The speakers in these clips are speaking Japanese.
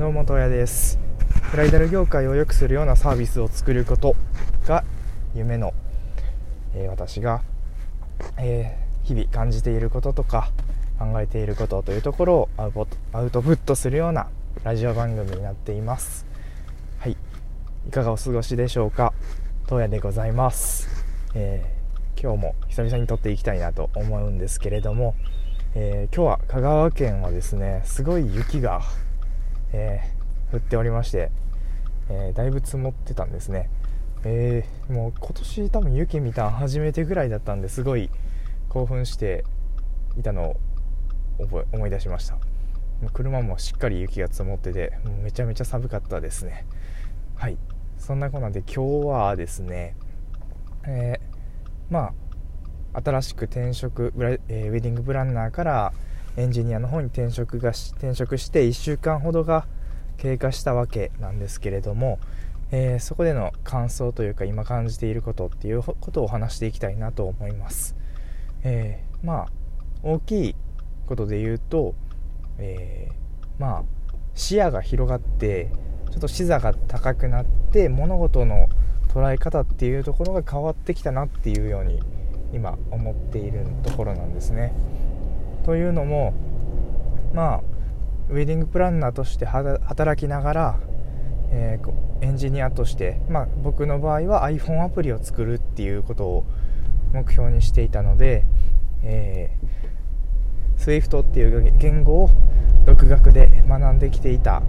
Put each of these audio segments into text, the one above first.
どうも東谷です。ブライダル業界を良くするようなサービスを作ることが夢の、えー、私が、えー、日々感じていることとか考えていることというところをアウアウトプットするようなラジオ番組になっています。はい。いかがお過ごしでしょうか？東谷でございます、えー、今日も久々に撮っていきたいなと思うんですけれどもえー、今日は香川県はですねすごい雪が、えー、降っておりまして、えー、だいぶ積もってたんですね、えもう今年多分雪見たん初めてぐらいだったんですごい興奮していたのを思い出しました。車もしっかり雪が積もっててもうめちゃめちゃ寒かったですね。はい。そんなこんなで今日はですねえまあ新しく転職ウェディングプランナーからエンジニアの方に転職が転職して1週間ほどが経過したわけなんですけれども、えー、そこでの感想というか今感じていることっていうことを話していきたいなと思います、えー、まあ大きいことで言うと、えー、まあ視野が広がってちょっと視座が高くなって物事の捉え方っていうところが変わってきたなっていうように今思っているところなんですね。というのもまあウェディングプランナーとして働きながら、えー、エンジニアとして、まあ、僕の場合は iPhone アプリを作るっていうことを目標にしていたので、えー、SWIFT っていう言語を独学で学んできていた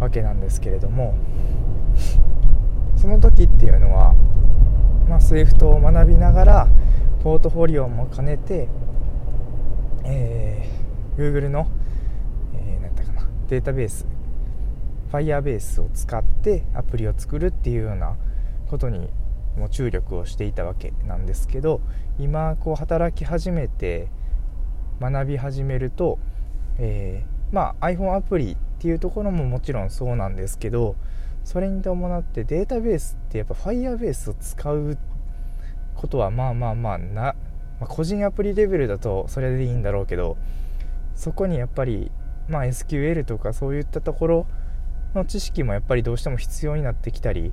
わけなんですけれどもその時っていうのは、まあ、SWIFT を学びながらポートフォリオも兼ねて、えー、Google の、えー、かなデータベース Firebase を使ってアプリを作るっていうようなことにも注力をしていたわけなんですけど今こう働き始めて学び始めると、えー、まあ iPhone アプリっていうところももちろんそうなんですけどそれに伴ってデータベースってやっぱ Firebase を使うことはまあまあまあな、まあ、個人アプリレベルだとそれでいいんだろうけどそこにやっぱり、まあ、SQL とかそういったところの知識もやっぱりどうしても必要になってきたり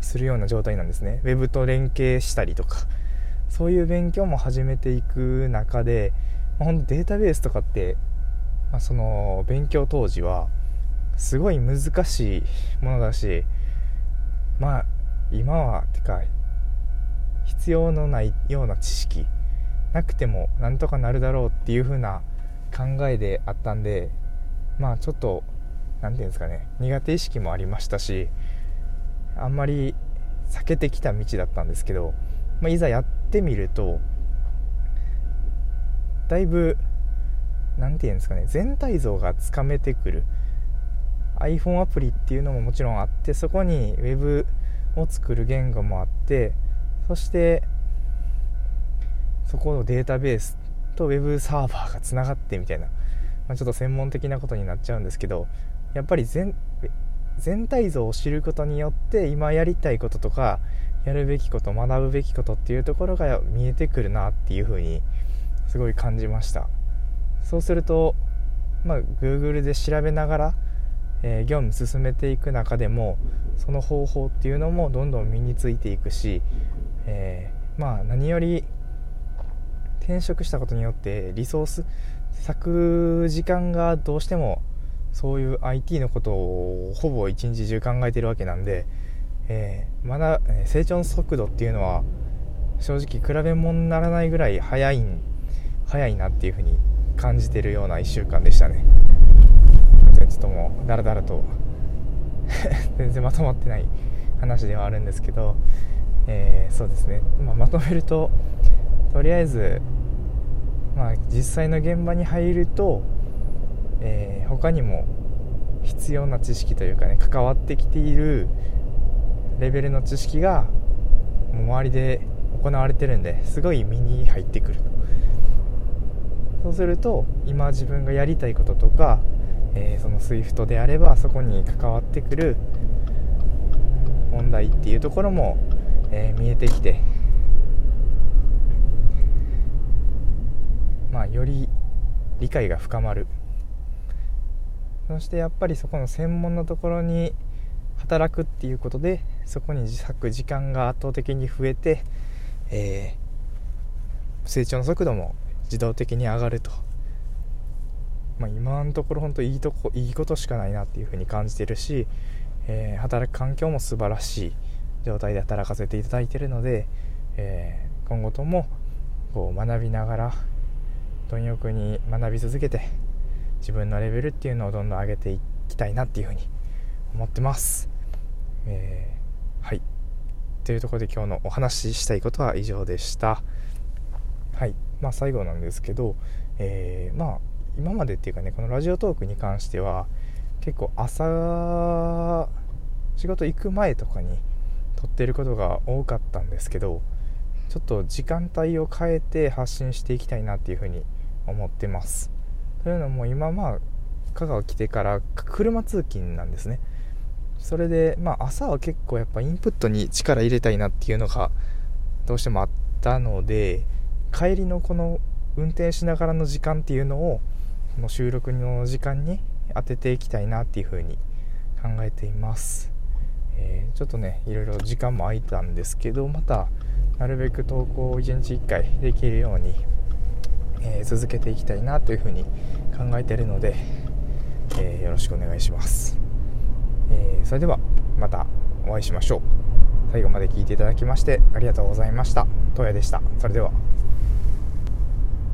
するような状態なんですね。Web と連携したりとかそういう勉強も始めていく中で、まあ、ほんとデータベースとかって、まあ、その勉強当時はすごい難しいものだしまあ今はてか必要のないような知識なくてもなんとかなるだろうっていう風な考えであったんでまあちょっと何て言うんですかね苦手意識もありましたしあんまり避けてきた道だったんですけど、まあ、いざやってみるとだいぶ何て言うんですかね全体像がつかめてくる iPhone アプリっていうのももちろんあってそこに Web を作る言語もあってそしてそこのデータベースと Web サーバーがつながってみたいな、まあ、ちょっと専門的なことになっちゃうんですけどやっぱり全全体像を知ることによって今やりたいこととかやるべきこと学ぶべきことっていうところが見えてくるなっていうふうにすごい感じました。そうすると、まあ、Google で調べながら、えー、業務進めていく中でもその方法っていうのもどんどん身についていくしえー、まあ何より転職したことによってリソース割く時間がどうしてもそういう IT のことをほぼ一日中考えてるわけなんで、えー、まだ成長の速度っていうのは正直比べ物にならないぐらい早い早いなっていうふうに感じてるような1週間でしたね。ちょっともうだらだらと 全然まとまってない話ではあるんですけどえー、そうですね、まあ、まとめるととりあえず、まあ、実際の現場に入ると、えー、他にも必要な知識というかね関わってきているレベルの知識が周りで行われてるんですごい身に入ってくると。そうすると今自分がやりたいこととか、えー、その SWIFT であればそこに関わってくる問題っていうところもえー、見えてきて。まあより理解が深まる。そしてやっぱりそこの専門のところに働くっていうことでそこに自作時間が圧倒的に増えて、えー、成長の速度も自動的に上がると、まあ、今のところ本当いいとこいいことしかないなっていうふうに感じてるし、えー、働く環境も素晴らしい。状態で働かせていただいているので、えー、今後ともこう学びながら貪欲に学び続けて自分のレベルっていうのをどんどん上げていきたいなっていうふうに思ってます。えー、はいというところで今日のお話ししたいことは以上でした。はいまあ、最後なんですけど、えー、まあ今までっていうかねこのラジオトークに関しては結構朝仕事行く前とかに撮ってることが多かったんですけどちょっと時間帯を変えて発信していきたいなっていうふうに思ってます。というのも今まあ香川来てから車通勤なんですね。それでまあ朝は結構やっぱインプットに力入れたいなっていうのがどうしてもあったので帰りのこの運転しながらの時間っていうのをこの収録の時間に当てていきたいなっていうふうに考えています、えー、ちょっとねいろいろ時間も空いたんですけどまたなるべく投稿を1日1回できるように、えー、続けていきたいなというふうに考えているので、えー、よろしくお願いします、えそれではまたお会いしましょう。最後まで聞いていただきましてありがとうございました。東野でした。それでは。